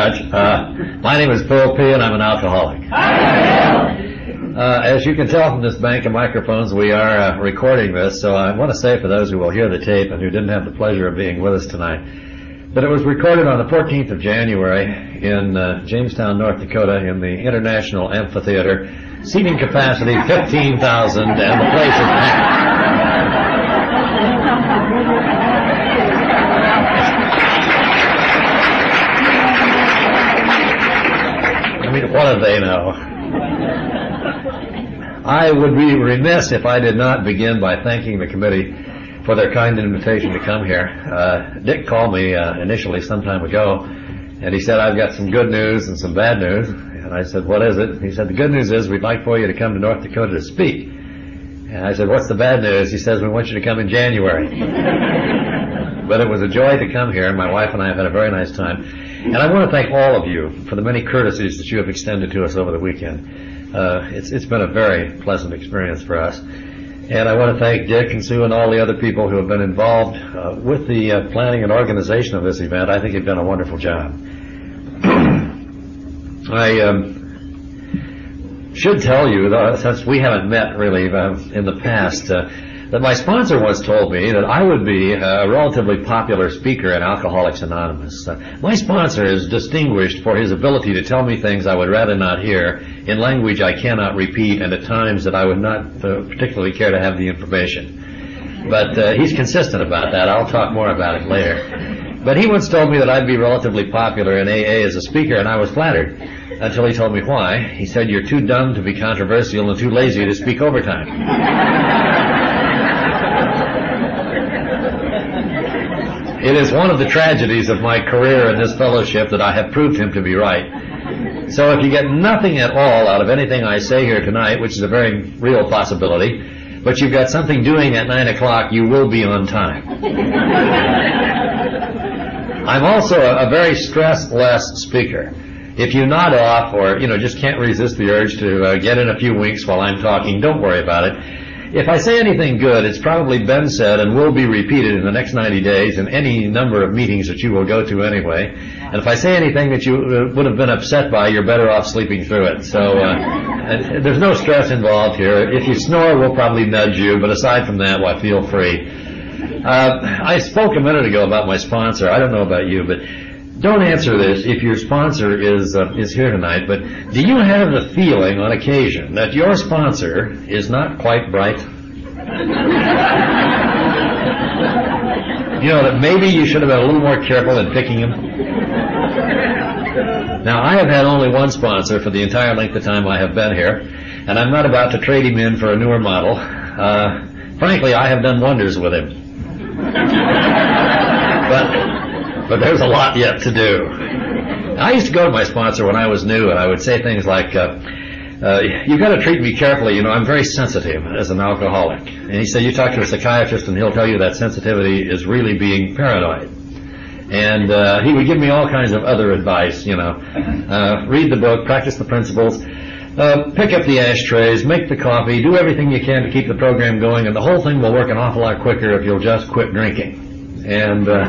much. Uh, my name is Bill P. and I'm an alcoholic. Uh, as you can tell from this bank of microphones, we are uh, recording this, so I want to say for those who will hear the tape and who didn't have the pleasure of being with us tonight, that it was recorded on the 14th of January in uh, Jamestown, North Dakota, in the International Amphitheater, seating capacity 15,000, and the place is packed. I mean, what do they know? I would be remiss if I did not begin by thanking the committee for their kind invitation to come here. Uh, Dick called me uh, initially some time ago, and he said, I've got some good news and some bad news. And I said, what is it? He said, the good news is we'd like for you to come to North Dakota to speak. And I said, what's the bad news? He says, we want you to come in January. but it was a joy to come here, and my wife and I have had a very nice time. And I want to thank all of you for the many courtesies that you have extended to us over the weekend. Uh, it's, it's been a very pleasant experience for us. And I want to thank Dick and Sue and all the other people who have been involved uh, with the uh, planning and organization of this event. I think you've done a wonderful job. I um, should tell you, though, since we haven't met really uh, in the past, uh, that my sponsor once told me that I would be a relatively popular speaker in Alcoholics Anonymous. Uh, my sponsor is distinguished for his ability to tell me things I would rather not hear in language I cannot repeat and at times that I would not uh, particularly care to have the information. But uh, he's consistent about that. I'll talk more about it later. But he once told me that I'd be relatively popular in AA as a speaker, and I was flattered until he told me why. He said, You're too dumb to be controversial and too lazy to speak overtime. It is one of the tragedies of my career in this fellowship that I have proved him to be right. So if you get nothing at all out of anything I say here tonight, which is a very real possibility, but you've got something doing at 9 o'clock, you will be on time. I'm also a, a very stress-less speaker. If you nod off or, you know, just can't resist the urge to uh, get in a few winks while I'm talking, don't worry about it. If I say anything good, it's probably been said and will be repeated in the next 90 days in any number of meetings that you will go to anyway. And if I say anything that you uh, would have been upset by, you're better off sleeping through it. So uh, there's no stress involved here. If you snore, we'll probably nudge you, but aside from that, why, feel free. Uh, I spoke a minute ago about my sponsor. I don't know about you, but don't answer this if your sponsor is uh, is here tonight, but do you have the feeling on occasion that your sponsor is not quite bright? you know that maybe you should have been a little more careful in picking him. Now I have had only one sponsor for the entire length of time I have been here, and I'm not about to trade him in for a newer model. Uh, frankly, I have done wonders with him. but but there's a lot yet to do. I used to go to my sponsor when I was new, and I would say things like, uh, uh, "You've got to treat me carefully. You know, I'm very sensitive as an alcoholic." And he said, "You talk to a psychiatrist, and he'll tell you that sensitivity is really being paranoid." And uh, he would give me all kinds of other advice. You know, uh, read the book, practice the principles. Uh, pick up the ashtrays, make the coffee, do everything you can to keep the program going, and the whole thing will work an awful lot quicker if you'll just quit drinking. And uh,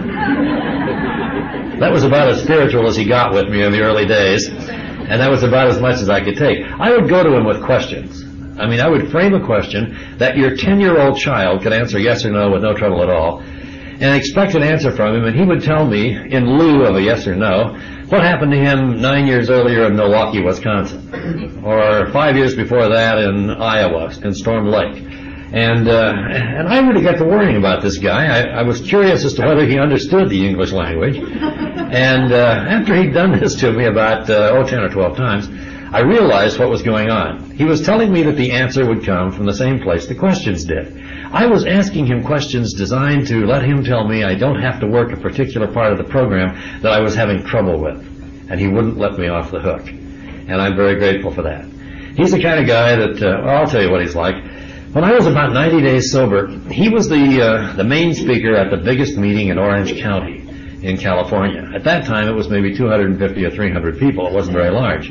that was about as spiritual as he got with me in the early days. And that was about as much as I could take. I would go to him with questions. I mean, I would frame a question that your 10-year-old child could answer yes or no with no trouble at all, and expect an answer from him, and he would tell me, in lieu of a yes or no, what happened to him nine years earlier in Milwaukee, Wisconsin, or five years before that in Iowa, in Storm Lake. And uh, and I really got to worrying about this guy. I, I was curious as to whether he understood the English language. And uh, after he'd done this to me about uh, oh ten or twelve times, I realized what was going on. He was telling me that the answer would come from the same place the questions did. I was asking him questions designed to let him tell me I don't have to work a particular part of the program that I was having trouble with, and he wouldn't let me off the hook. And I'm very grateful for that. He's the kind of guy that uh, I'll tell you what he's like. When I was about 90 days sober, he was the uh, the main speaker at the biggest meeting in Orange County in California. At that time, it was maybe 250 or 300 people. It wasn't very large.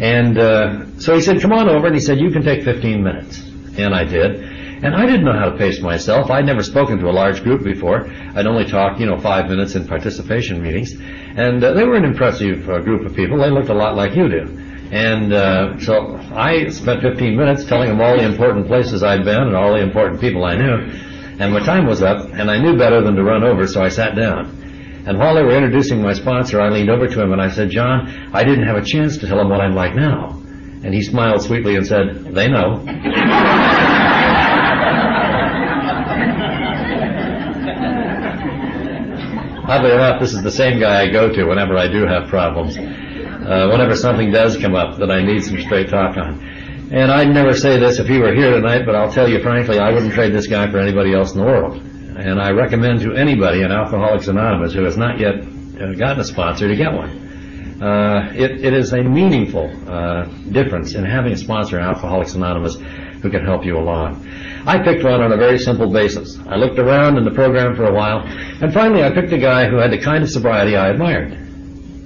And uh, so he said, "Come on over," and he said, "You can take 15 minutes." And I did. And I didn't know how to pace myself. I'd never spoken to a large group before. I'd only talked, you know, five minutes in participation meetings. And uh, they were an impressive uh, group of people. They looked a lot like you do. And uh, so I spent 15 minutes telling them all the important places I'd been and all the important people I knew. And my time was up, and I knew better than to run over, so I sat down. And while they were introducing my sponsor, I leaned over to him and I said, John, I didn't have a chance to tell him what I'm like now. And he smiled sweetly and said, they know. Oddly enough, this is the same guy I go to whenever I do have problems. Uh, whenever something does come up that I need some straight talk on. And I'd never say this if he were here tonight, but I'll tell you frankly, I wouldn't trade this guy for anybody else in the world. And I recommend to anybody in Alcoholics Anonymous who has not yet uh, gotten a sponsor to get one. Uh, it, it is a meaningful uh, difference in having a sponsor in Alcoholics Anonymous who can help you along. I picked one on a very simple basis. I looked around in the program for a while, and finally I picked a guy who had the kind of sobriety I admired,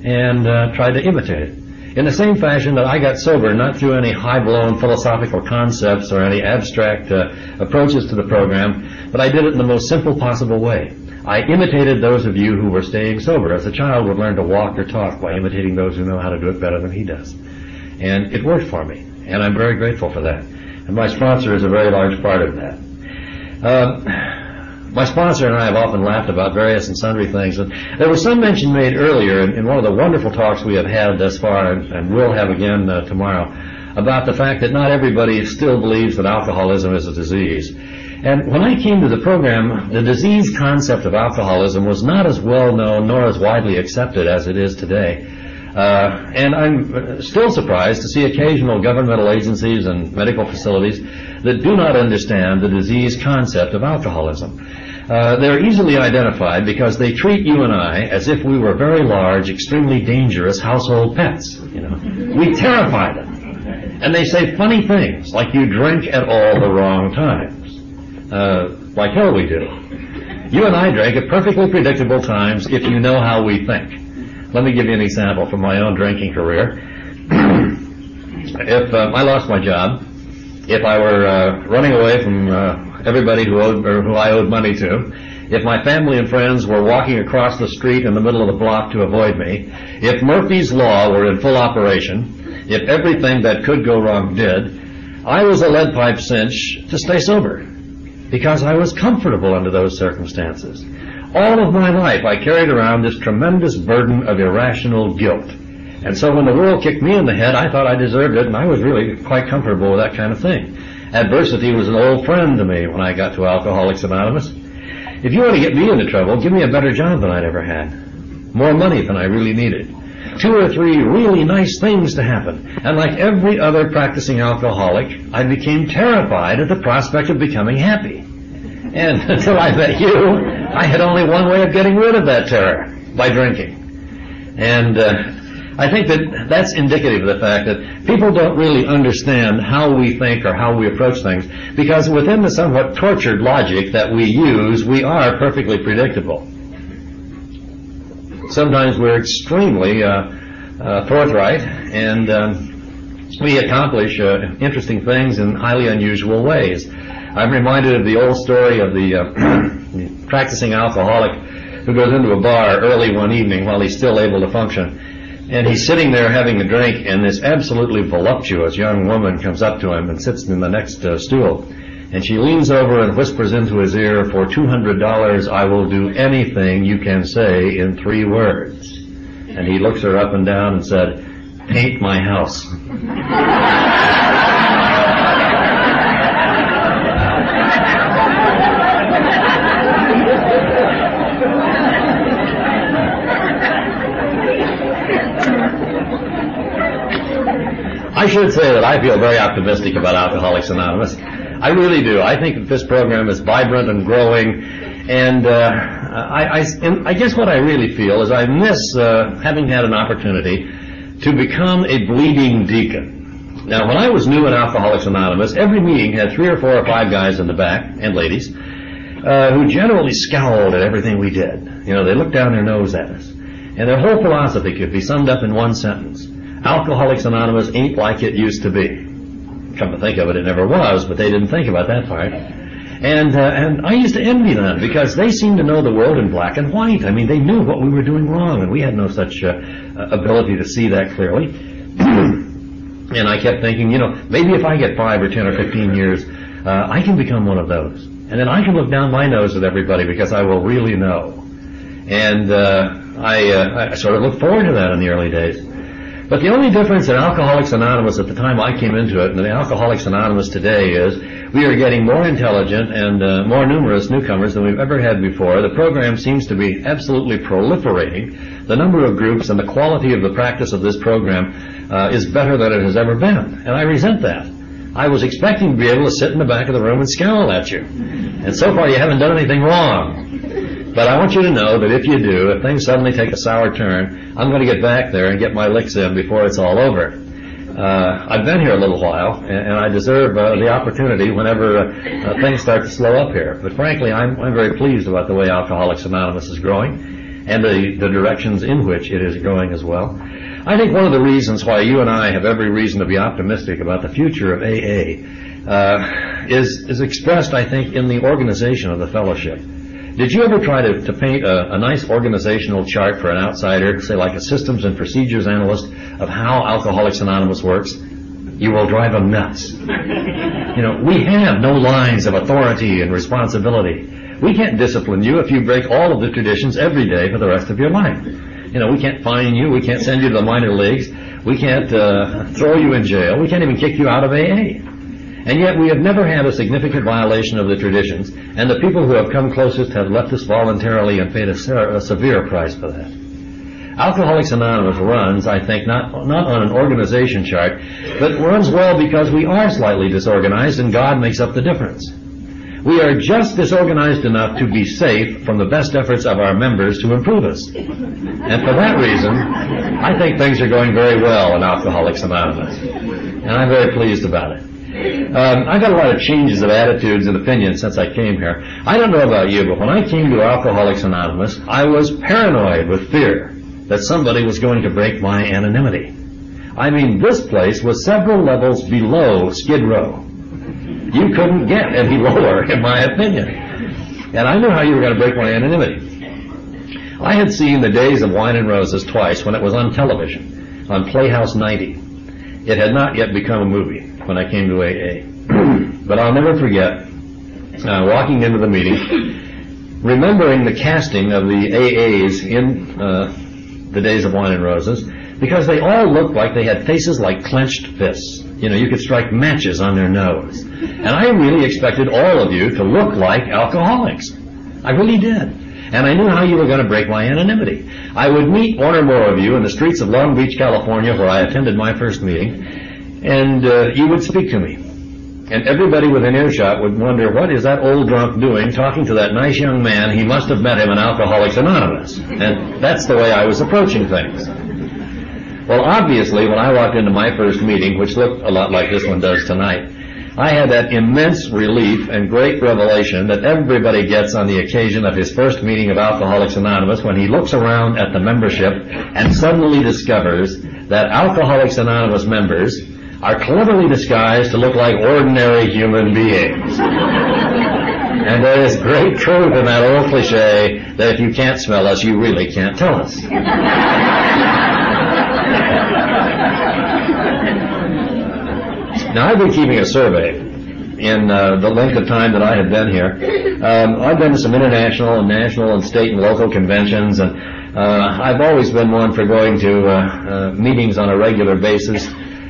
and uh, tried to imitate it. In the same fashion that I got sober, not through any high-blown philosophical concepts or any abstract uh, approaches to the program, but I did it in the most simple possible way. I imitated those of you who were staying sober, as a child would learn to walk or talk by imitating those who know how to do it better than he does. And it worked for me, and I'm very grateful for that. And my sponsor is a very large part of that. Uh, my sponsor and I have often laughed about various and sundry things. And there was some mention made earlier in, in one of the wonderful talks we have had thus far and, and will have again uh, tomorrow about the fact that not everybody still believes that alcoholism is a disease. And when I came to the program, the disease concept of alcoholism was not as well known nor as widely accepted as it is today. Uh, and I'm still surprised to see occasional governmental agencies and medical facilities that do not understand the disease concept of alcoholism. Uh, they're easily identified because they treat you and I as if we were very large, extremely dangerous household pets. You know, we terrify them, and they say funny things like you drink at all the wrong times, uh, like hell we do. You and I drink at perfectly predictable times if you know how we think. Let me give you an example from my own drinking career. if uh, I lost my job, if I were uh, running away from uh, everybody who owed who I owed money to, if my family and friends were walking across the street in the middle of the block to avoid me, if Murphy's Law were in full operation, if everything that could go wrong did, I was a lead pipe cinch to stay sober because I was comfortable under those circumstances. All of my life I carried around this tremendous burden of irrational guilt. And so when the world kicked me in the head, I thought I deserved it, and I was really quite comfortable with that kind of thing. Adversity was an old friend to me when I got to Alcoholics Anonymous. If you want to get me into trouble, give me a better job than I'd ever had. More money than I really needed. Two or three really nice things to happen. And like every other practicing alcoholic, I became terrified at the prospect of becoming happy. And until I met you, I had only one way of getting rid of that terror, by drinking. And uh, I think that that's indicative of the fact that people don't really understand how we think or how we approach things, because within the somewhat tortured logic that we use, we are perfectly predictable. Sometimes we're extremely uh, uh, forthright, and um, we accomplish uh, interesting things in highly unusual ways. I'm reminded of the old story of the uh, practicing alcoholic who goes into a bar early one evening while he's still able to function. And he's sitting there having a drink, and this absolutely voluptuous young woman comes up to him and sits in the next uh, stool. And she leans over and whispers into his ear, For $200, I will do anything you can say in three words. And he looks her up and down and said, Paint my house. should say that I feel very optimistic about Alcoholics Anonymous. I really do. I think that this program is vibrant and growing, and uh, I, I, and I, guess what I really feel is I miss uh, having had an opportunity to become a bleeding deacon. Now, when I was new in Alcoholics Anonymous, every meeting had three or four or five guys in the back, and ladies, uh, who generally scowled at everything we did. You know, they looked down their nose at us. And their whole philosophy could be summed up in one sentence. Alcoholics Anonymous ain't like it used to be. Come to think of it, it never was, but they didn't think about that part. And, uh, and I used to envy them because they seemed to know the world in black and white. I mean, they knew what we were doing wrong, and we had no such uh, ability to see that clearly. and I kept thinking, you know, maybe if I get five or ten or fifteen years, uh, I can become one of those. And then I can look down my nose at everybody because I will really know. And uh, I, uh, I sort of looked forward to that in the early days. But the only difference in Alcoholics Anonymous at the time I came into it and the Alcoholics Anonymous today is we are getting more intelligent and uh, more numerous newcomers than we've ever had before. The program seems to be absolutely proliferating. The number of groups and the quality of the practice of this program uh, is better than it has ever been. And I resent that. I was expecting to be able to sit in the back of the room and scowl at you. And so far you haven't done anything wrong. But I want you to know that if you do, if things suddenly take a sour turn, I'm going to get back there and get my licks in before it's all over. Uh, I've been here a little while, and, and I deserve uh, the opportunity whenever uh, uh, things start to slow up here. But frankly, I'm, I'm very pleased about the way Alcoholics Anonymous is growing and the, the directions in which it is growing as well. I think one of the reasons why you and I have every reason to be optimistic about the future of AA uh, is is expressed, I think, in the organization of the fellowship. Did you ever try to, to paint a, a nice organizational chart for an outsider, say like a systems and procedures analyst, of how Alcoholics Anonymous works? You will drive them nuts. You know, we have no lines of authority and responsibility. We can't discipline you if you break all of the traditions every day for the rest of your life. You know, we can't fine you. We can't send you to the minor leagues. We can't uh, throw you in jail. We can't even kick you out of AA. And yet we have never had a significant violation of the traditions, and the people who have come closest have left us voluntarily and paid a, se- a severe price for that. Alcoholics Anonymous runs, I think, not, not on an organization chart, but runs well because we are slightly disorganized and God makes up the difference. We are just disorganized enough to be safe from the best efforts of our members to improve us. And for that reason, I think things are going very well in Alcoholics Anonymous. And I'm very pleased about it. Um, I've got a lot of changes of attitudes and opinions since I came here. I don't know about you, but when I came to Alcoholics Anonymous, I was paranoid with fear that somebody was going to break my anonymity. I mean, this place was several levels below Skid Row. You couldn't get any lower, in my opinion. And I knew how you were going to break my anonymity. I had seen the Days of Wine and Roses twice when it was on television, on Playhouse 90. It had not yet become a movie when I came to AA. but I'll never forget uh, walking into the meeting, remembering the casting of the AAs in uh, the Days of Wine and Roses, because they all looked like they had faces like clenched fists. You know, you could strike matches on their nose. And I really expected all of you to look like alcoholics. I really did. And I knew how you were going to break my anonymity. I would meet one or more of you in the streets of Long Beach, California, where I attended my first meeting, and uh, you would speak to me. And everybody within earshot would wonder, what is that old drunk doing talking to that nice young man? He must have met him in Alcoholics Anonymous. And that's the way I was approaching things. Well, obviously, when I walked into my first meeting, which looked a lot like this one does tonight, I had that immense relief and great revelation that everybody gets on the occasion of his first meeting of Alcoholics Anonymous when he looks around at the membership and suddenly discovers that Alcoholics Anonymous members are cleverly disguised to look like ordinary human beings. and there is great truth in that old cliche that if you can't smell us, you really can't tell us. Now, I've been keeping a survey in uh, the length of time that I have been here. Um, I've been to some international and national and state and local conventions, and uh, I've always been one for going to uh, uh meetings on a regular basis.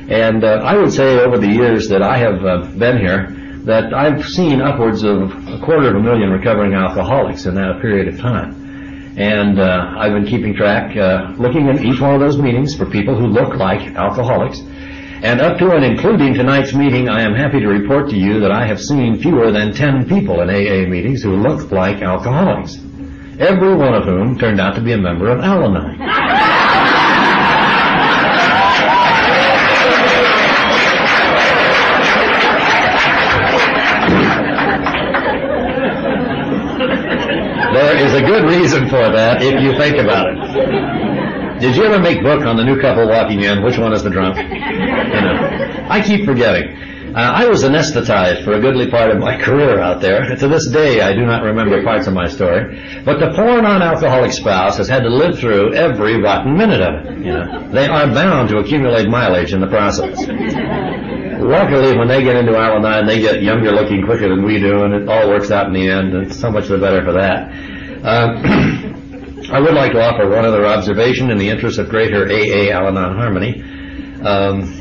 And uh, I would say over the years that I have uh, been here, that I've seen upwards of a quarter of a million recovering alcoholics in that period of time. And I've been keeping track, looking at each one of those meetings for people who look like alcoholics. And up to and including tonight's meeting, I am happy to report to you that I have seen fewer than 10 people in AA meetings who looked like alcoholics. Every one of whom turned out to be a member of Al-Anon. there is a good reason for that if you think about it. Did you ever make book on the new couple walking in? Which one is the drunk? I keep forgetting. Uh, I was anesthetized for a goodly part of my career out there. To this day, I do not remember parts of my story. But the poor non-alcoholic spouse has had to live through every rotten minute of it. You know, they are bound to accumulate mileage in the process. Luckily, when they get into Al-Anon, they get younger looking quicker than we do, and it all works out in the end, and so much the better for that. Uh, I would like to offer one other observation in the interest of greater AA Al-Anon harmony. Um,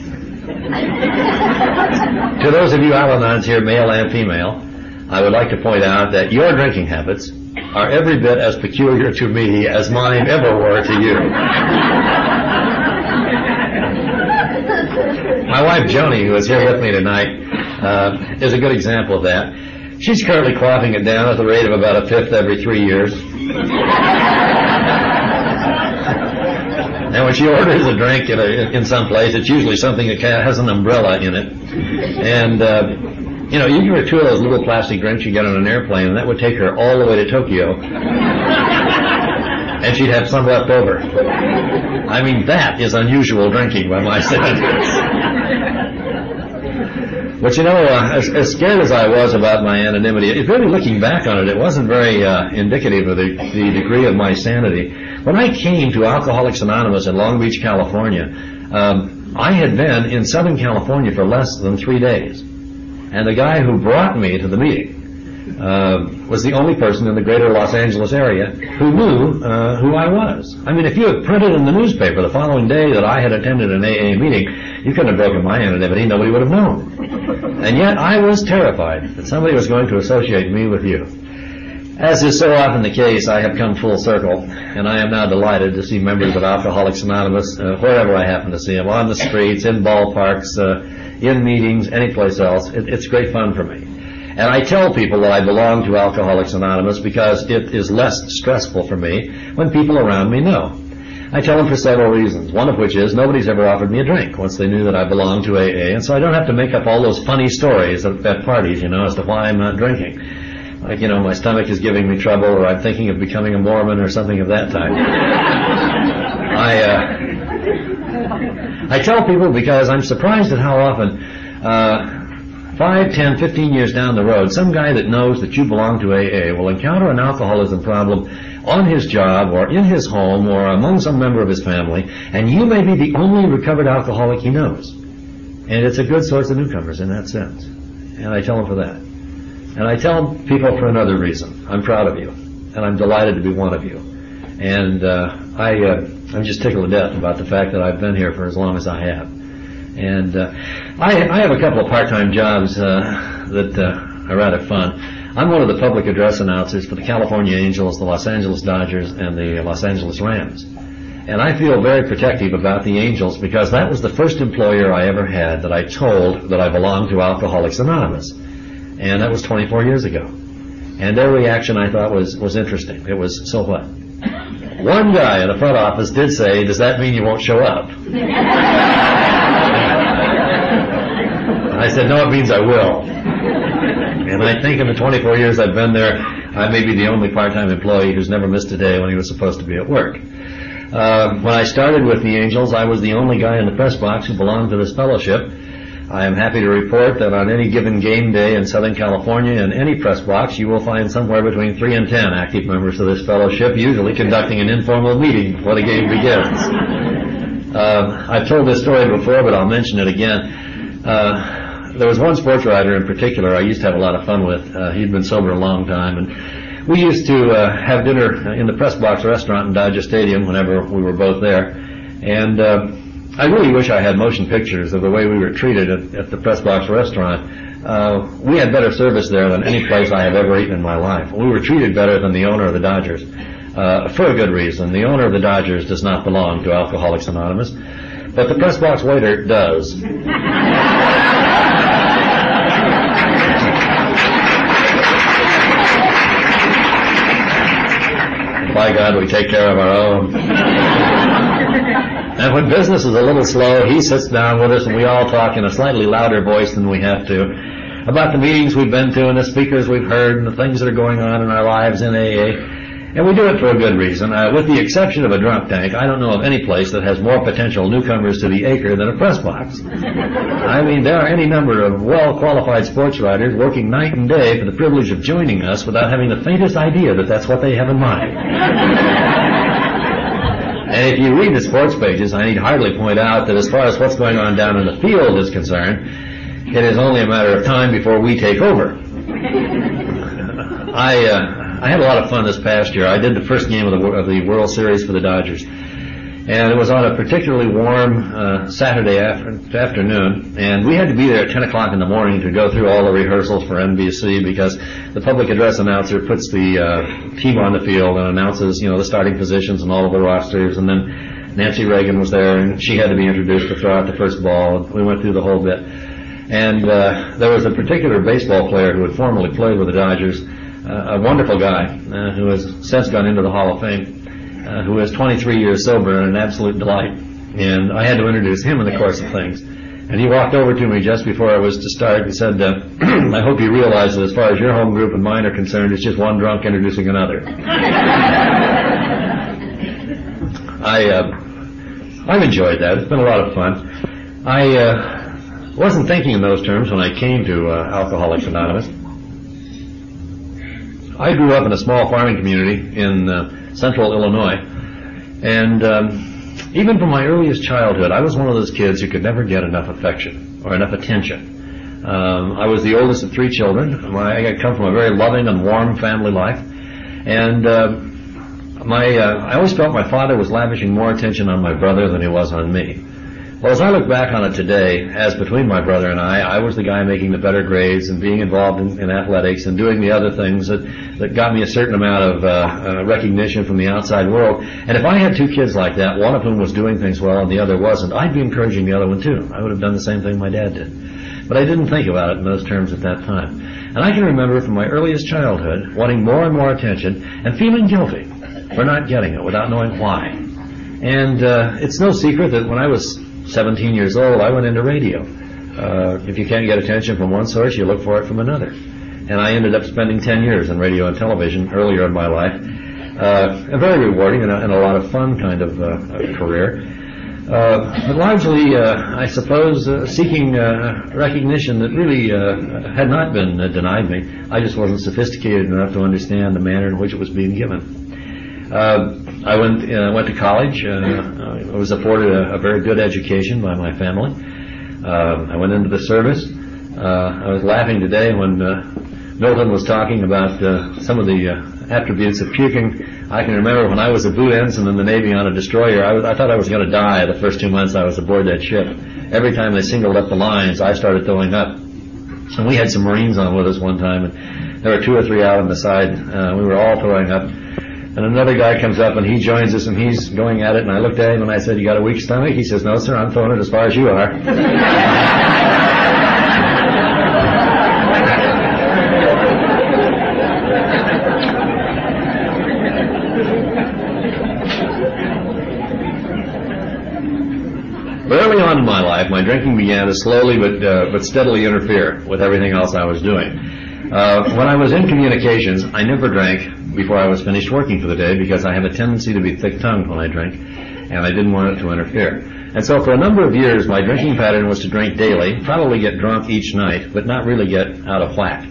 to those of you Al-Anons here, male and female, I would like to point out that your drinking habits are every bit as peculiar to me as mine ever were to you. My wife Joni, who is here with me tonight, uh, is a good example of that. She's currently quaffing it down at the rate of about a fifth every three years. And when she orders a drink in, a, in some place, it's usually something that has an umbrella in it. And, uh, you know, you give her two of those little plastic drinks you get on an airplane, and that would take her all the way to Tokyo. and she'd have some left over. I mean, that is unusual drinking by my standards. But you know, uh, as, as, scared as I was about my anonymity, it, really looking back on it, it wasn't very uh, indicative of the, the degree of my sanity. When I came to Alcoholics Anonymous in Long Beach, California, um, I had been in Southern California for less than three days. And the guy who brought me to the meeting uh, was the only person in the greater Los Angeles area who knew uh, who I was. I mean, if you had printed in the newspaper the following day that I had attended an AA meeting, you couldn't have broken my anonymity. Nobody would have known. And yet I was terrified that somebody was going to associate me with you. As is so often the case, I have come full circle, and I am now delighted to see members of Alcoholics Anonymous uh, wherever I happen to see them, on the streets, in ballparks, uh, in meetings, anyplace else. It, it's great fun for me. And I tell people that I belong to Alcoholics Anonymous because it is less stressful for me when people around me know. I tell them for several reasons, one of which is nobody's ever offered me a drink once they knew that I belonged to AA, and so I don't have to make up all those funny stories at, at parties, you know, as to why I'm not drinking. Like, you know, my stomach is giving me trouble, or I'm thinking of becoming a Mormon, or something of that type. I, uh, I tell people because I'm surprised at how often, uh, Five, ten, fifteen years down the road, some guy that knows that you belong to AA will encounter an alcoholism problem on his job or in his home or among some member of his family, and you may be the only recovered alcoholic he knows. And it's a good source of newcomers in that sense. And I tell him for that. And I tell people for another reason. I'm proud of you. And I'm delighted to be one of you. And uh, I, uh, I'm just tickled to death about the fact that I've been here for as long as I have. And uh, I, I have a couple of part-time jobs uh, that uh, are rather fun. I'm one of the public address announcers for the California Angels, the Los Angeles Dodgers, and the Los Angeles Rams. And I feel very protective about the Angels because that was the first employer I ever had that I told that I belonged to Alcoholics Anonymous. And that was 24 years ago. And their reaction I thought was, was interesting. It was, so what? One guy in the front office did say, does that mean you won't show up? I said, no, it means I will. And I think in the 24 years I've been there, I may be the only part-time employee who's never missed a day when he was supposed to be at work. Uh, when I started with the Angels, I was the only guy in the press box who belonged to this fellowship. I am happy to report that on any given game day in Southern California, in any press box, you will find somewhere between three and ten active members of this fellowship, usually conducting an informal meeting before the game begins. Uh, I've told this story before, but I'll mention it again. Uh, there was one sports writer in particular I used to have a lot of fun with. Uh, he'd been sober a long time, and we used to uh, have dinner in the Press Box restaurant in Dodger Stadium whenever we were both there. And uh, I really wish I had motion pictures of the way we were treated at, at the Press Box restaurant. Uh, we had better service there than any place I have ever eaten in my life. We were treated better than the owner of the Dodgers. Uh, for a good reason. The owner of the Dodgers does not belong to Alcoholics Anonymous, but the press box waiter does. by God, we take care of our own. and when business is a little slow, he sits down with us and we all talk in a slightly louder voice than we have to about the meetings we've been to and the speakers we've heard and the things that are going on in our lives in AA. And we do it for a good reason. Uh, with the exception of a drunk tank, I don't know of any place that has more potential newcomers to the acre than a press box. I mean, there are any number of well-qualified sports writers working night and day for the privilege of joining us without having the faintest idea that that's what they have in mind. and if you read the sports pages, I need hardly point out that as far as what's going on down in the field is concerned, it is only a matter of time before we take over. I uh, I had a lot of fun this past year. I did the first game of the of the World Series for the Dodgers, and it was on a particularly warm uh, Saturday after, afternoon, and we had to be there at 10 o'clock in the morning to go through all the rehearsals for NBC because the public address announcer puts the uh, team on the field and announces you know the starting positions and all of the rosters, and then Nancy Reagan was there and she had to be introduced to throw out the first ball. We went through the whole bit. And uh, there was a particular baseball player who had formerly played with the Dodgers a wonderful guy uh, who has since gone into the Hall of Fame, uh, who is 23 years sober and an absolute delight. And I had to introduce him in the course of things. And he walked over to me just before I was to start and said, uh, I hope you realize that as far as your home group and mine are concerned, it's just one drunk introducing another. I, uh, I've enjoyed that. It's been a lot of fun. I uh, wasn't thinking in those terms when I came to uh, Alcoholics Anonymous. I grew up in a small farming community in uh, central Illinois, and um, even from my earliest childhood, I was one of those kids who could never get enough affection or enough attention. Um, I was the oldest of three children. I come from a very loving and warm family life, and uh, my uh, I always felt my father was lavishing more attention on my brother than he was on me. Well, as I look back on it today, as between my brother and I, I was the guy making the better grades and being involved in, in athletics and doing the other things that, that got me a certain amount of uh, uh, recognition from the outside world. And if I had two kids like that, one of whom was doing things well and the other wasn't, I'd be encouraging the other one too. I would have done the same thing my dad did. But I didn't think about it in those terms at that time. And I can remember from my earliest childhood wanting more and more attention and feeling guilty for not getting it without knowing why. And uh, it's no secret that when I was 17 years old, I went into radio. Uh, if you can't get attention from one source, you look for it from another. And I ended up spending 10 years in radio and television earlier in my life. Uh, a very rewarding and a, and a, lot of fun kind of uh, career. Uh, but largely, uh, I suppose, uh, seeking recognition that really had not been denied me. I just wasn't sophisticated enough to understand the manner in which it was being given. Uh, I went uh, went to college. Uh, I was afforded a, a, very good education by my family. Uh, I went into the service. Uh, I was laughing today when uh, Milton was talking about some of the attributes of puking. I can remember when I was a boot ensign in the Navy on a destroyer, I, was, I thought I was going to die the first two months I was aboard that ship. Every time they singled up the lines, I started throwing up. And we had some Marines on with us one time, and there were two or three out on the side. we were all throwing up. And another guy comes up and he joins us and he's going at it and I looked at him and I said, you got a weak stomach? He says, no sir, I'm throwing it as far as you are. Early on in my life, my drinking began to slowly but uh, but steadily interfere with everything else I was doing. Uh, when I was in communications, I never drank before I was finished working for the day because I have a tendency to be thick-tongued when I drink, and I didn't want it to interfere. And so for a number of years, my drinking pattern was to drink daily, probably get drunk each night, but not really get out of whack.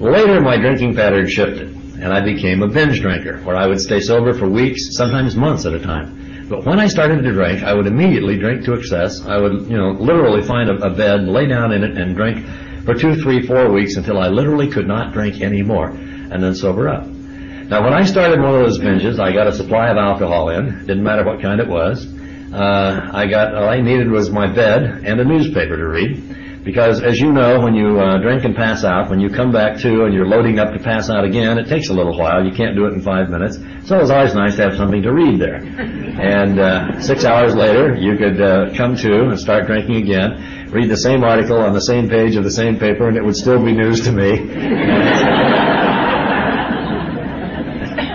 Later, my drinking pattern shifted, and I became a binge drinker, where I would stay sober for weeks, sometimes months at a time. But when I started to drink, I would immediately drink to excess. I would, you know, literally find a, a bed, lay down in it, and drink for two, three, four weeks until I literally could not drink anymore, and then sober up. Now, when I started one of those binges, I got a supply of alcohol in. Didn't matter what kind it was. Uh, I got all I needed was my bed and a newspaper to read. Because, as you know, when you uh, drink and pass out, when you come back to and you're loading up to pass out again, it takes a little while. You can't do it in five minutes. So it was always nice to have something to read there. And uh, six hours later, you could uh, come to and start drinking again read the same article on the same page of the same paper, and it would still be news to me.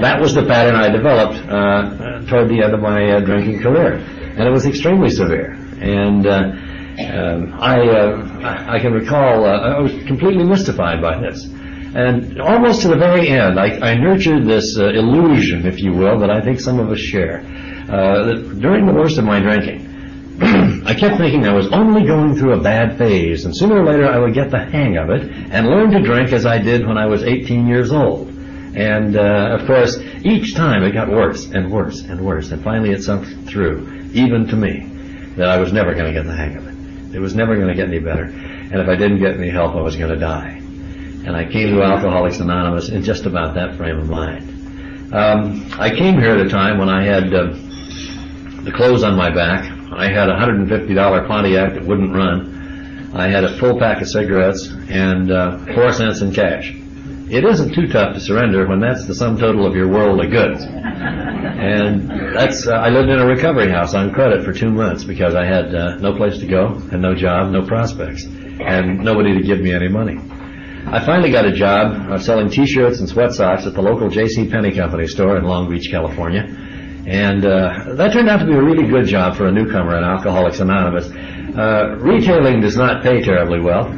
that was the pattern I developed uh, toward the end of my uh, drinking career, and it was extremely severe. And uh, um, I, uh, I can recall uh, I was completely mystified by this. And almost to the very end, I, I nurtured this uh, illusion, if you will, that I think some of us share. Uh, that during the worst of my drinking, I kept thinking I was only going through a bad phase, and sooner or later I would get the hang of it and learn to drink as I did when I was 18 years old. And uh, of course, each time it got worse and worse and worse, and finally it sunk through, even to me, that I was never going to get the hang of it. It was never going to get any better, and if I didn't get any help, I was going to die. And I came to Alcoholics Anonymous in just about that frame of mind. Um, I came here at a time when I had uh, the clothes on my back. I had a $150 Pontiac that wouldn't run. I had a full pack of cigarettes and uh, four cents in cash it isn't too tough to surrender when that's the sum total of your world of goods. And that's, uh, I lived in a recovery house on credit for two months because I had uh, no place to go and no job, no prospects, and nobody to give me any money. I finally got a job uh, selling t-shirts and sweat socks at the local J.C. Penney Company store in Long Beach, California. And uh, that turned out to be a really good job for a newcomer in Alcoholics Anonymous. Uh, retailing does not pay terribly well,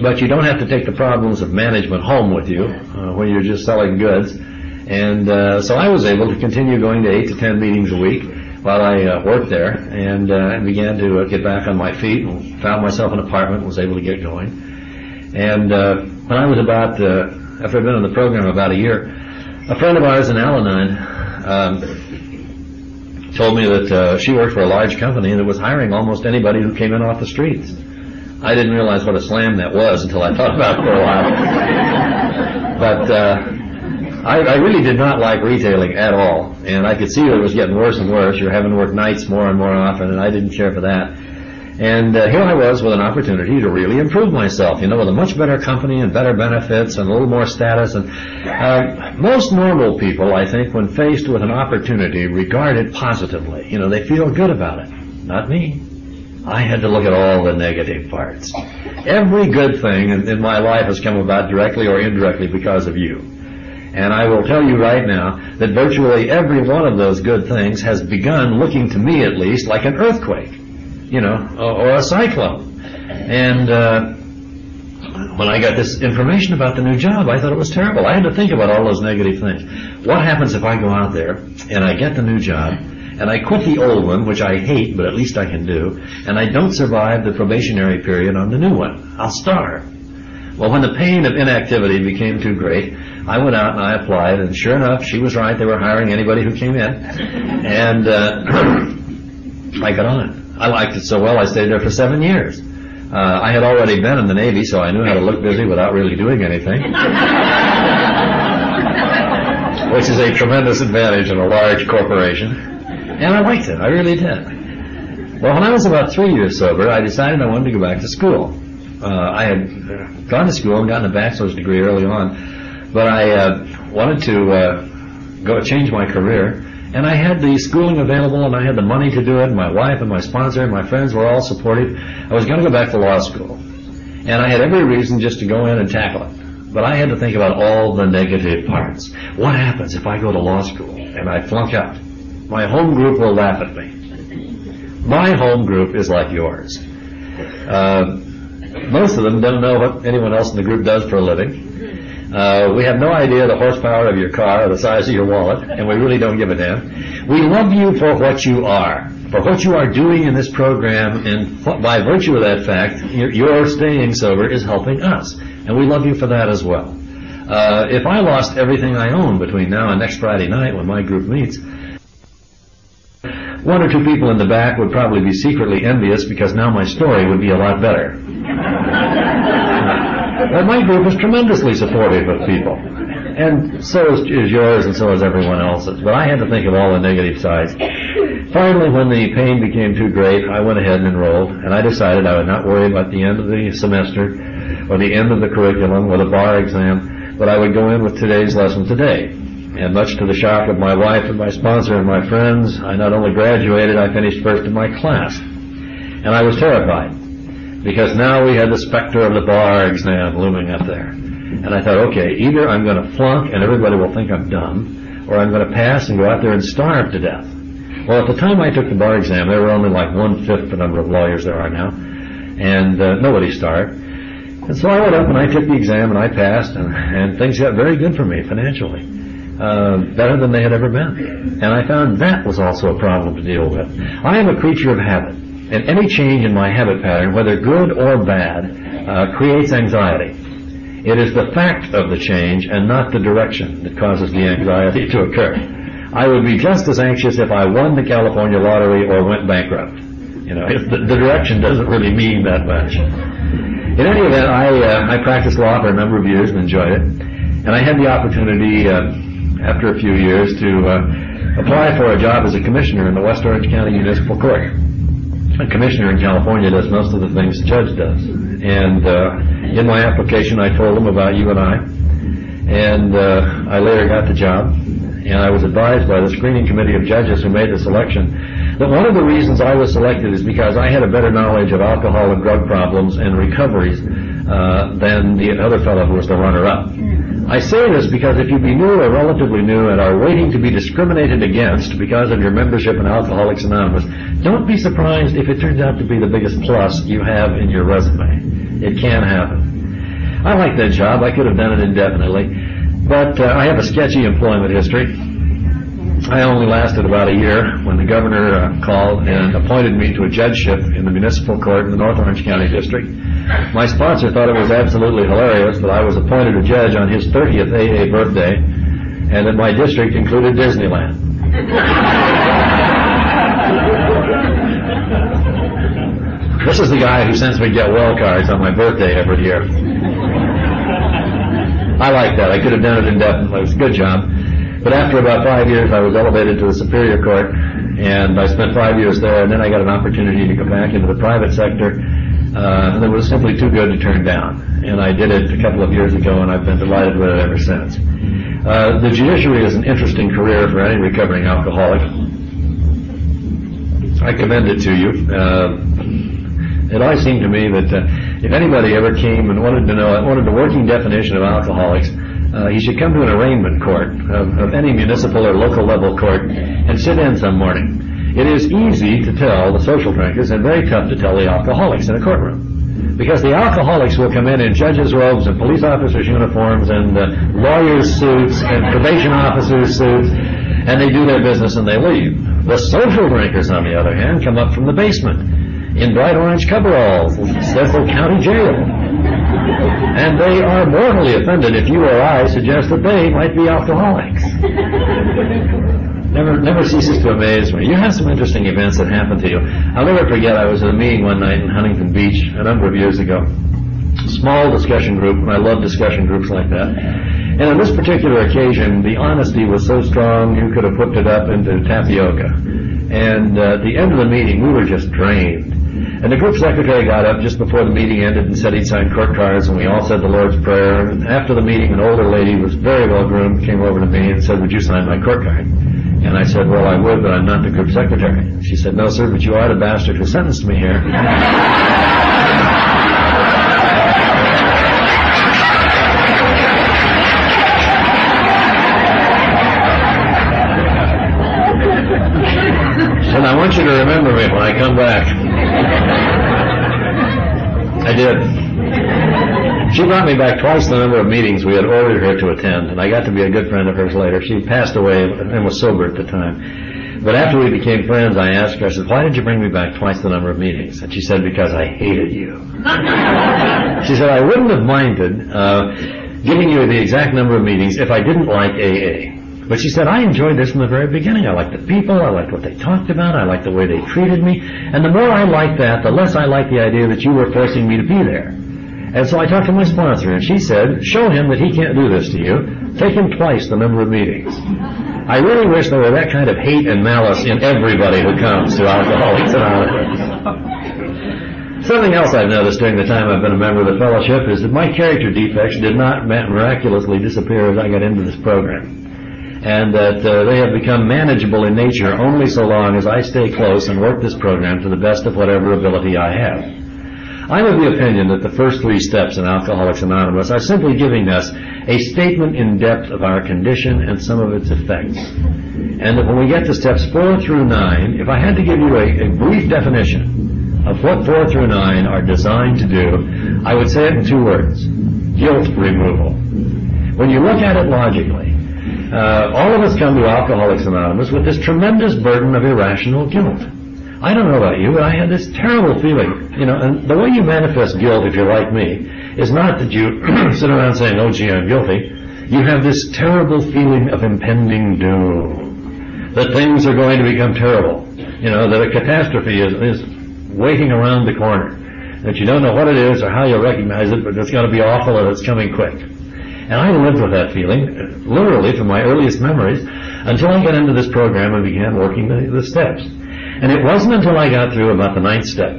but you don't have to take the problems of management home with you uh, when you're just selling goods. And uh, so I was able to continue going to eight to ten meetings a week while I uh, worked there, and uh, began to uh, get back on my feet and found myself an apartment and was able to get going. And uh, when I was about, uh, after I'd been in the program about a year, a friend of ours in Al-Anon um, told me that she worked for a large company that was hiring almost anybody who came in off the streets. I didn't realize what a slam that was until I thought about it for a while. but uh, I, I really did not like retailing at all, and I could see that it was getting worse and worse. You're having to work nights more and more often, and I didn't care for that. And uh, here I was with an opportunity to really improve myself, you know, with a much better company and better benefits and a little more status. And uh, most normal people, I think, when faced with an opportunity, regard it positively. You know, they feel good about it. Not me. I had to look at all the negative parts. Every good thing in, my life has come about directly or indirectly because of you. And I will tell you right now that virtually every one of those good things has begun looking to me at least like an earthquake, you know, or, or a cyclone. And uh, when I got this information about the new job, I thought it was terrible. I had to think about all those negative things. What happens if I go out there and I get the new job and I quit the old one, which I hate, but at least I can do, and I don't survive the probationary period on the new one. I'll starve. Well, when the pain of inactivity became too great, I went out and I applied, and sure enough, she was right. They were hiring anybody who came in. And uh, I got on. I liked it so well, I stayed there for seven years. Uh, I had already been in the Navy, so I knew how to look busy without really doing anything. Which is a tremendous advantage in a large corporation. And I liked it. I really did. Well, when I was about three years sober, I decided I wanted to go back to school. Uh, I had gone to school and gotten a bachelor's degree early on, but I uh, wanted to uh, go change my career. And I had the schooling available, and I had the money to do it. And my wife and my sponsor and my friends were all supportive. I was going to go back to law school, and I had every reason just to go in and tackle it. But I had to think about all the negative parts. What happens if I go to law school and I flunk out? My home group will laugh at me. My home group is like yours. Uh, most of them don't know what anyone else in the group does for a living. Uh, we have no idea the horsepower of your car or the size of your wallet, and we really don't give a damn. We love you for what you are, for what you are doing in this program, and by virtue of that fact, your, staying sober is helping us, and we love you for that as well. Uh, if I lost everything I own between now and next Friday night when my group meets, one or two people in the back would probably be secretly envious because now my story would be a lot better. but my group is tremendously supportive of people. And so is, is yours and so is everyone else's. But I had to think of all the negative sides. Finally, when the pain became too great, I went ahead and enrolled, and I decided I would not worry about the end of the semester or the end of the curriculum or the bar exam, but I would go in with today's lesson today. And much to the shock of my wife and my sponsor and my friends, I not only graduated, I finished first in my class. And I was terrified because now we had the specter of the bar exam looming up there. And I thought, okay, either I'm going to flunk and everybody will think I'm dumb, or I'm going to pass and go out there and starve to death. Well, at the time I took the bar exam, there were only like one-fifth the number of lawyers there are now, and uh, nobody starved. And so I went up and I took the exam and I passed, and, and things got very good for me financially. Uh, better than they had ever been. And I found that was also a problem to deal with. I am a creature of habit, and any change in my habit pattern, whether good or bad, uh, creates anxiety. It is the fact of the change and not the direction that causes the anxiety to occur. I would be just as anxious if I won the California lottery or went bankrupt. You know, the, the direction doesn't really mean that much. In any event, I, uh, I practiced law for a number of years and enjoyed it. And I had the opportunity, uh, after a few years, to uh, apply for a job as a commissioner in the West Orange County Municipal Court. A commissioner in California does most of the things the judge does. And uh, in my application, I told them about you and I. And uh, I later got the job. And I was advised by the screening committee of judges who made the selection that one of the reasons I was selected is because I had a better knowledge of alcohol and drug problems and recoveries than the other fellow who was the runner-up. I say this because if you be new or relatively new and are waiting to be discriminated against because of your membership in Alcoholics Anonymous, don't be surprised if it turns out to be the biggest plus you have in your resume. It can happen. I like that job. I could have done it indefinitely. But uh, I have a sketchy employment history. I only lasted about a year when the governor uh, called and appointed me to a judgeship in the municipal court in the North Orange County District. My sponsor thought it was absolutely hilarious that I was appointed a judge on his 30th AA birthday and that my district included Disneyland. this is the guy who sends me get well cards on my birthday every year. I like that. I could have done it indefinitely. It was a good job. But after about five years, I was elevated to the Superior Court, and I spent five years there, and then I got an opportunity to go back into the private sector uh, that was simply too good to turn down. And I did it a couple of years ago, and I've been delighted with it ever since. Uh, the judiciary is an interesting career for any recovering alcoholic. I commend it to you. Uh, it always seemed to me that uh, if anybody ever came and wanted to know, wanted the working definition of alcoholics, uh, he should come to an arraignment court of, of any municipal or local level court and sit in some morning. It is easy to tell the social drinkers and very tough to tell the alcoholics in a courtroom. Because the alcoholics will come in in judges' robes and police officers' uniforms and uh, lawyers' suits and probation officers' suits, and they do their business and they leave. The social drinkers, on the other hand, come up from the basement in bright orange coveralls, Cecil County Jail. And they are mortally offended if you or I suggest that they might be alcoholics. never, never ceases to amaze me. You have some interesting events that happen to you. I'll never forget, I was at a meeting one night in Huntington Beach a number of years ago. Small discussion group, and I love discussion groups like that. And on this particular occasion, the honesty was so strong you could have whipped it up into tapioca. And uh, at the end of the meeting, we were just drained. And the group secretary got up just before the meeting ended and said he'd sign court cards, and we all said the Lord's Prayer. And after the meeting, an older lady was very well groomed, came over to me and said, would you sign my court card? And I said, well, I would, but I'm not the group secretary. She said, no, sir, but you are the bastard who sentenced me here. and I want you to remember me when I come back. Did. She brought me back twice the number of meetings we had ordered her to attend, and I got to be a good friend of hers later. She passed away and was sober at the time. But after we became friends, I asked her, I said, why did you bring me back twice the number of meetings? And she said, because I hated you. she said, I wouldn't have minded uh, giving you the exact number of meetings if I didn't like AA. But she said, I enjoyed this from the very beginning. I liked the people. I liked what they talked about. I liked the way they treated me. And the more I liked that, the less I liked the idea that you were forcing me to be there. And so I talked to my sponsor, and she said, show him that he can't do this to you. Take him twice the number of meetings. I really wish there were that kind of hate and malice in everybody who comes to Alcoholics Anonymous. Something else I've noticed during the time I've been a member of the fellowship is that my character defects did not miraculously disappear as I got into this program and that uh, they have become manageable in nature only so long as I stay close and work this program to the best of whatever ability I have. I'm of the opinion that the first three steps in Alcoholics Anonymous are simply giving us a statement in depth of our condition and some of its effects. And that when we get to steps four through nine, if I had to give you a, a brief definition of what 4 through 9 are designed to do, I would say it in two words. Guilt removal. When you look at it logically, uh, all of us come to Alcoholics Anonymous with this tremendous burden of irrational guilt. I don't know about you, but I had this terrible feeling, you know, and the way you manifest guilt, if you're like me, is not that you sit around saying, oh gee, I'm guilty. You have this terrible feeling of impending doom. That things are going to become terrible. You know, that a catastrophe is, is waiting around the corner. That you don't know what it is or how you'll recognize it, but it's going to be awful and it's coming quick. And I lived with that feeling, literally from my earliest memories, until I got into this program and began working the, the steps. And it wasn't until I got through about the ninth step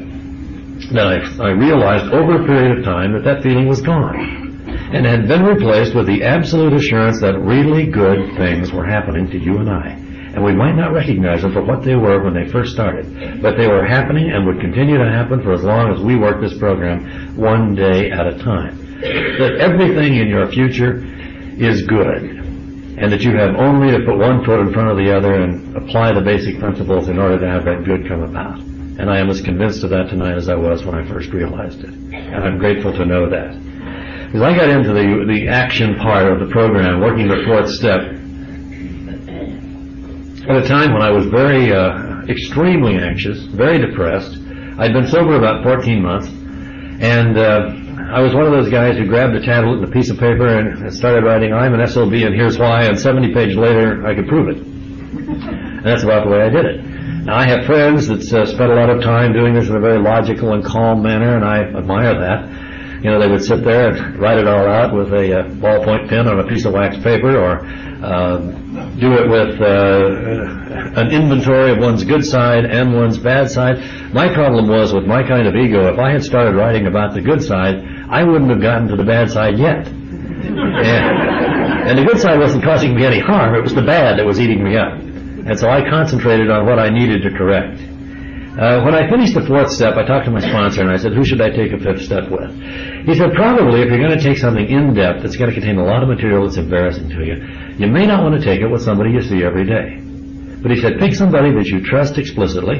that I, I realized over a period of time that that feeling was gone and had been replaced with the absolute assurance that really good things were happening to you and I. And we might not recognize them for what they were when they first started, but they were happening and would continue to happen for as long as we worked this program one day at a time that everything in your future is good and that you have only to put one foot in front of the other and apply the basic principles in order to have that good come about. And I am as convinced of that tonight as I was when I first realized it. And I'm grateful to know that. Because I got into the, the action part of the program, working the fourth step, at a time when I was very, uh, extremely anxious, very depressed. I'd been sober about 14 months, and uh, I was one of those guys who grabbed a tablet and a piece of paper and started writing, I'm an SOB and here's why, and 70 pages later I could prove it. And that's about the way I did it. Now I have friends that uh, spent a lot of time doing this in a very logical and calm manner, and I admire that. You know, they would sit there and write it all out with a uh, ballpoint pen on a piece of wax paper, or uh, do it with uh, an inventory of one's good side and one's bad side. My problem was with my kind of ego, if I had started writing about the good side, I wouldn't have gotten to the bad side yet. And, and the good side wasn't causing me any harm, it was the bad that was eating me up. And so I concentrated on what I needed to correct. Uh, when I finished the fourth step, I talked to my sponsor and I said, who should I take a fifth step with? He said, probably if you're going to take something in depth that's going to contain a lot of material that's embarrassing to you, you may not want to take it with somebody you see every day. But he said, pick somebody that you trust explicitly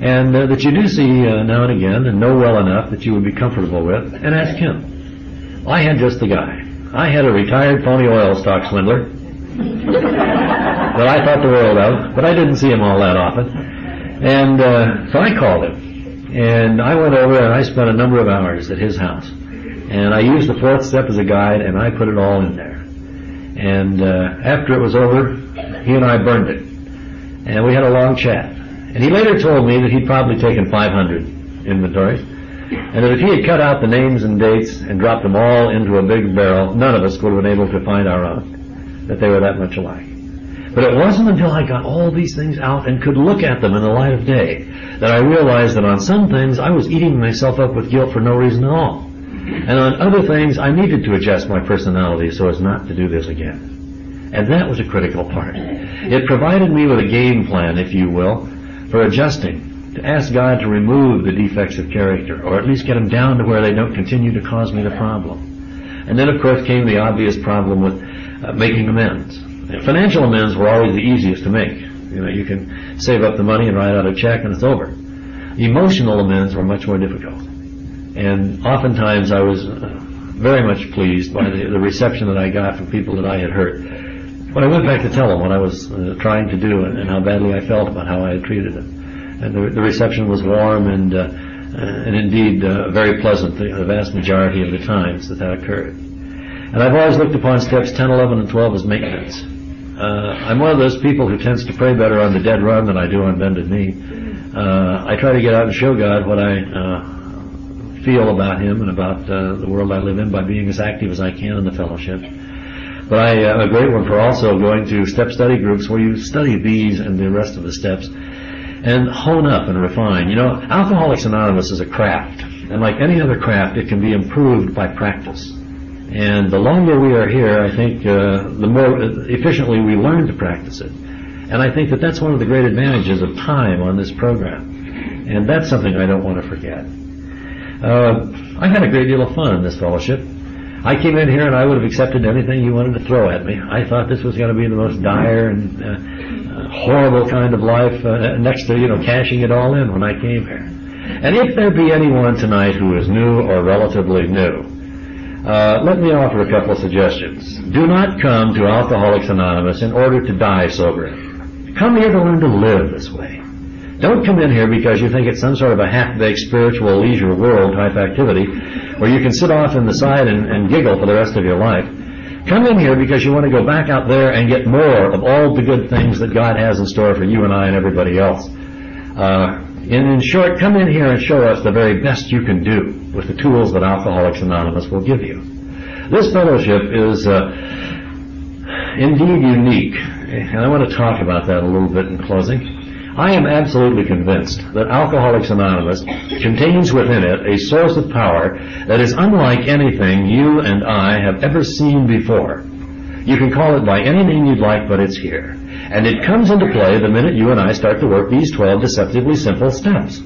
and uh, that you do see uh, now and again and know well enough that you would be comfortable with, and ask him. I had just the guy. I had a retired phony oil stock swindler that I thought the world of, but I didn't see him all that often. And uh, so I called him, and I went over and I spent a number of hours at his house. And I used the fourth step as a guide, and I put it all in there. And uh, after it was over, he and I burned it. And we had a long chat. And he later told me that he'd probably taken 500 inventories, and that if he had cut out the names and dates and dropped them all into a big barrel, none of us would have been able to find our own, that they were that much alike. But it wasn't until I got all these things out and could look at them in the light of day that I realized that on some things I was eating myself up with guilt for no reason at all. And on other things I needed to adjust my personality so as not to do this again. And that was a critical part. It provided me with a game plan, if you will, for adjusting, to ask God to remove the defects of character, or at least get them down to where they don't continue to cause me the problem. And then, of course, came the obvious problem with uh, making amends. Financial amends were always the easiest to make. You know, you can save up the money and write out a check and it's over. Emotional amends were much more difficult. And oftentimes I was uh, very much pleased by the, the reception that I got from people that I had hurt when I went back to tell them what I was uh, trying to do and, and, how badly I felt about how I had treated them. And the, the reception was warm and, uh, and indeed uh, very pleasant the, the, vast majority of the times that that occurred. And I've always looked upon steps 10, 11, and 12 as maintenance. Uh, I'm one of those people who tends to pray better on the dead run than I do on bended knee. Uh, I try to get out and show God what I uh, feel about Him and about the world I live in by being as active as I can in the fellowship. But I am a great one for also going to step study groups where you study these and the rest of the steps and hone up and refine. You know, Alcoholics Anonymous is a craft. And like any other craft, it can be improved by practice. And the longer we are here, I think uh, the more efficiently we learn to practice it. And I think that that's one of the great advantages of time on this program. And that's something I don't want to forget. Uh, I had a great deal of fun in this fellowship. I came in here and I would have accepted anything you wanted to throw at me. I thought this was going to be the most dire and uh, uh, horrible kind of life uh, next to, you know, cashing it all in when I came here. And if there be anyone tonight who is new or relatively new, uh, let me offer a couple of suggestions. Do not come to Alcoholics Anonymous in order to die sober. Come here to learn to live this way. Don't come in here because you think it's some sort of a half-baked spiritual leisure world type activity where you can sit off in the side and, and giggle for the rest of your life. Come in here because you want to go back out there and get more of all the good things that God has in store for you and I and everybody else. Uh, in, in short, come in here and show us the very best you can do with the tools that Alcoholics Anonymous will give you. This fellowship is uh, indeed unique, and I want to talk about that a little bit in closing. I am absolutely convinced that Alcoholics Anonymous contains within it a source of power that is unlike anything you and I have ever seen before. You can call it by any name you'd like, but it's here. And it comes into play the minute you and I start to work these 12 deceptively simple steps.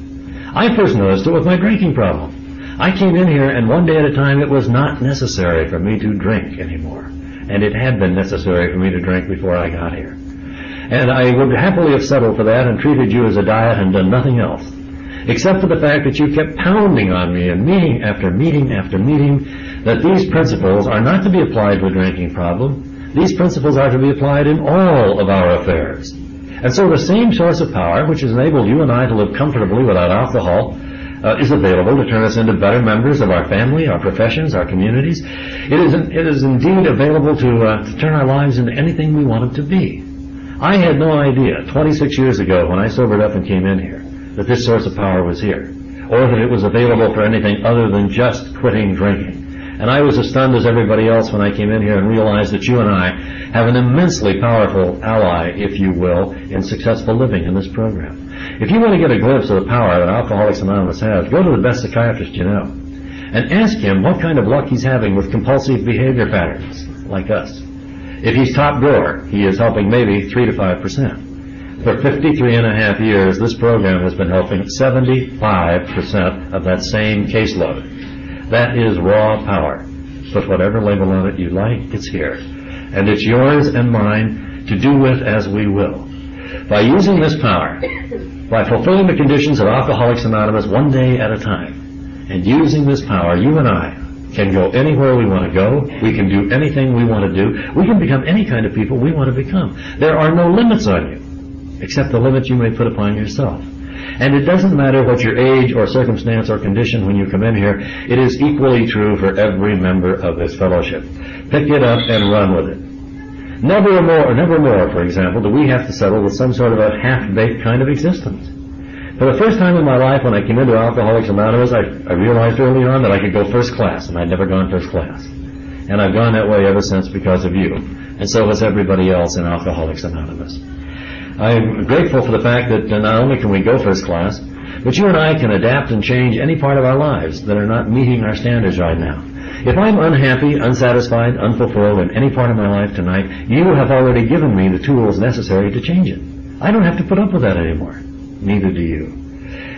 I first noticed it with my drinking problem. I came in here and one day at a time it was not necessary for me to drink anymore. And it had been necessary for me to drink before I got here. And I would happily have settled for that and treated you as a diet and done nothing else. Except for the fact that you kept pounding on me in meeting after meeting after meeting that these principles are not to be applied to a drinking problem. These principles are to be applied in all of our affairs. And so the same source of power which has enabled you and I to live comfortably without alcohol uh, is available to turn us into better members of our family, our professions, our communities. It is, it is indeed available to, uh, to turn our lives into anything we want them to be. I had no idea 26 years ago when I sobered up and came in here that this source of power was here, or that it was available for anything other than just quitting drinking. And I was as stunned as everybody else when I came in here and realized that you and I have an immensely powerful ally, if you will, in successful living in this program. If you want to get a glimpse of the power that Alcoholics Anonymous has, go to the best psychiatrist you know and ask him what kind of luck he's having with compulsive behavior patterns like us. If he's top drawer, he is helping maybe 3 to 5%. For 53 and a half years, this program has been helping 75% of that same caseload. That is raw power. Put whatever label on it you like, it's here. And it's yours and mine to do with as we will. By using this power, by fulfilling the conditions of Alcoholics Anonymous one day at a time, and using this power, you and I can go anywhere we want to go. We can do anything we want to do. We can become any kind of people we want to become. There are no limits on you, except the limits you may put upon yourself. And it doesn't matter what your age or circumstance or condition when you come in here. It is equally true for every member of this fellowship. Pick it up and run with it. Never more, never more, for example, do we have to settle with some sort of a half-baked kind of existence. For the first time in my life, when I came into Alcoholics Anonymous, I, I realized early on that I could go first class, and I'd never gone first class. And I've gone that way ever since because of you. And so has everybody else in Alcoholics Anonymous. I'm grateful for the fact that uh, not only can we go first class, but you and I can adapt and change any part of our lives that are not meeting our standards right now. If I'm unhappy, unsatisfied, unfulfilled in any part of my life tonight, you have already given me the tools necessary to change it. I don't have to put up with that anymore neither do you.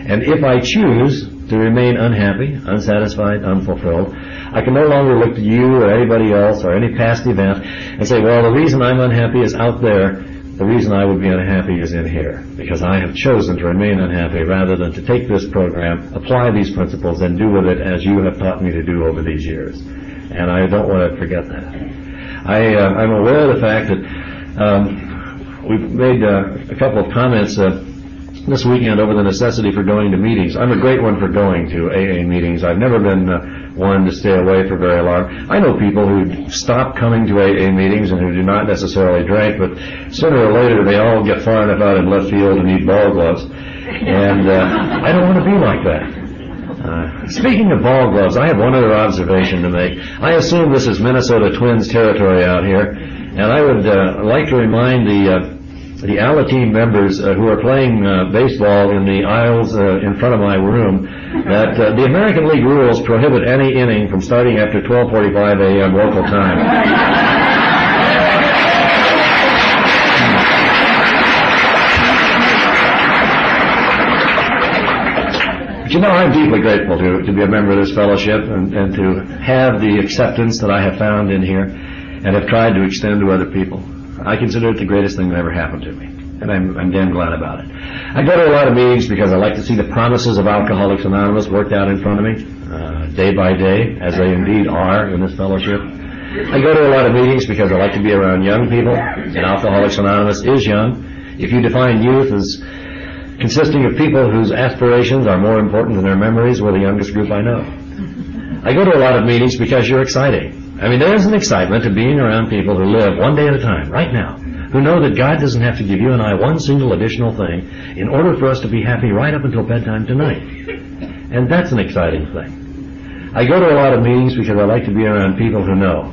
And if I choose to remain unhappy, unsatisfied, unfulfilled, I can no longer look to you or anybody else or any past event and say, well, the reason I'm unhappy is out there. The reason I would be unhappy is in here. Because I have chosen to remain unhappy rather than to take this program, apply these principles, and do with it as you have taught me to do over these years. And I don't want to forget that. I, uh, I'm aware of the fact that um, we've made uh, a couple of comments uh, this weekend over the necessity for going to meetings. I'm a great one for going to AA meetings. I've never been uh, one to stay away for very long. I know people who stop coming to AA meetings and who do not necessarily drink, but sooner or later they all get far enough out in left field and need ball gloves. And uh, I don't want to be like that. Uh, speaking of ball gloves, I have one other observation to make. I assume this is Minnesota Twins territory out here, and I would uh, like to remind the the Alateen members uh, who are playing uh, baseball in the aisles uh, in front of my room that uh, the American League rules prohibit any inning from starting after 12:45 a.m. local time. But you know, I'm deeply grateful to, to be a member of this fellowship and, and to have the acceptance that I have found in here and have tried to extend to other people. I consider it the greatest thing that ever happened to me. And I'm, I'm damn glad about it. I go to a lot of meetings because I like to see the promises of Alcoholics Anonymous worked out in front of me, uh, day by day, as they indeed are in this fellowship. I go to a lot of meetings because I like to be around young people, and Alcoholics Anonymous is young. If you define youth as consisting of people whose aspirations are more important than their memories, we're the youngest group I know. I go to a lot of meetings because you're exciting. I mean, there's an excitement to being around people who live one day at a time, right now, who know that God doesn't have to give you and I one single additional thing in order for us to be happy right up until bedtime tonight. And that's an exciting thing. I go to a lot of meetings because I like to be around people who know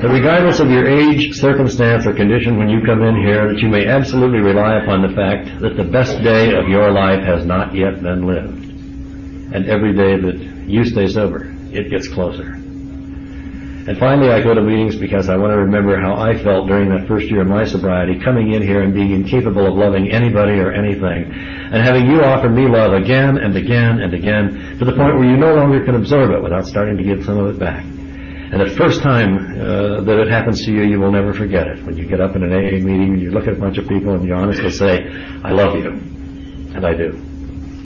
that regardless of your age, circumstance, or condition when you come in here, that you may absolutely rely upon the fact that the best day of your life has not yet been lived. And every day that you stay sober, it gets closer. And finally, I go to meetings because I want to remember how I felt during that first year of my sobriety, coming in here and being incapable of loving anybody or anything, and having you offer me love again and again and again, to the point where you no longer can absorb it without starting to give some of it back. And the first time uh, that it happens to you, you will never forget it. When you get up in an AA meeting and you look at a bunch of people and you honestly say, I love you. And I do.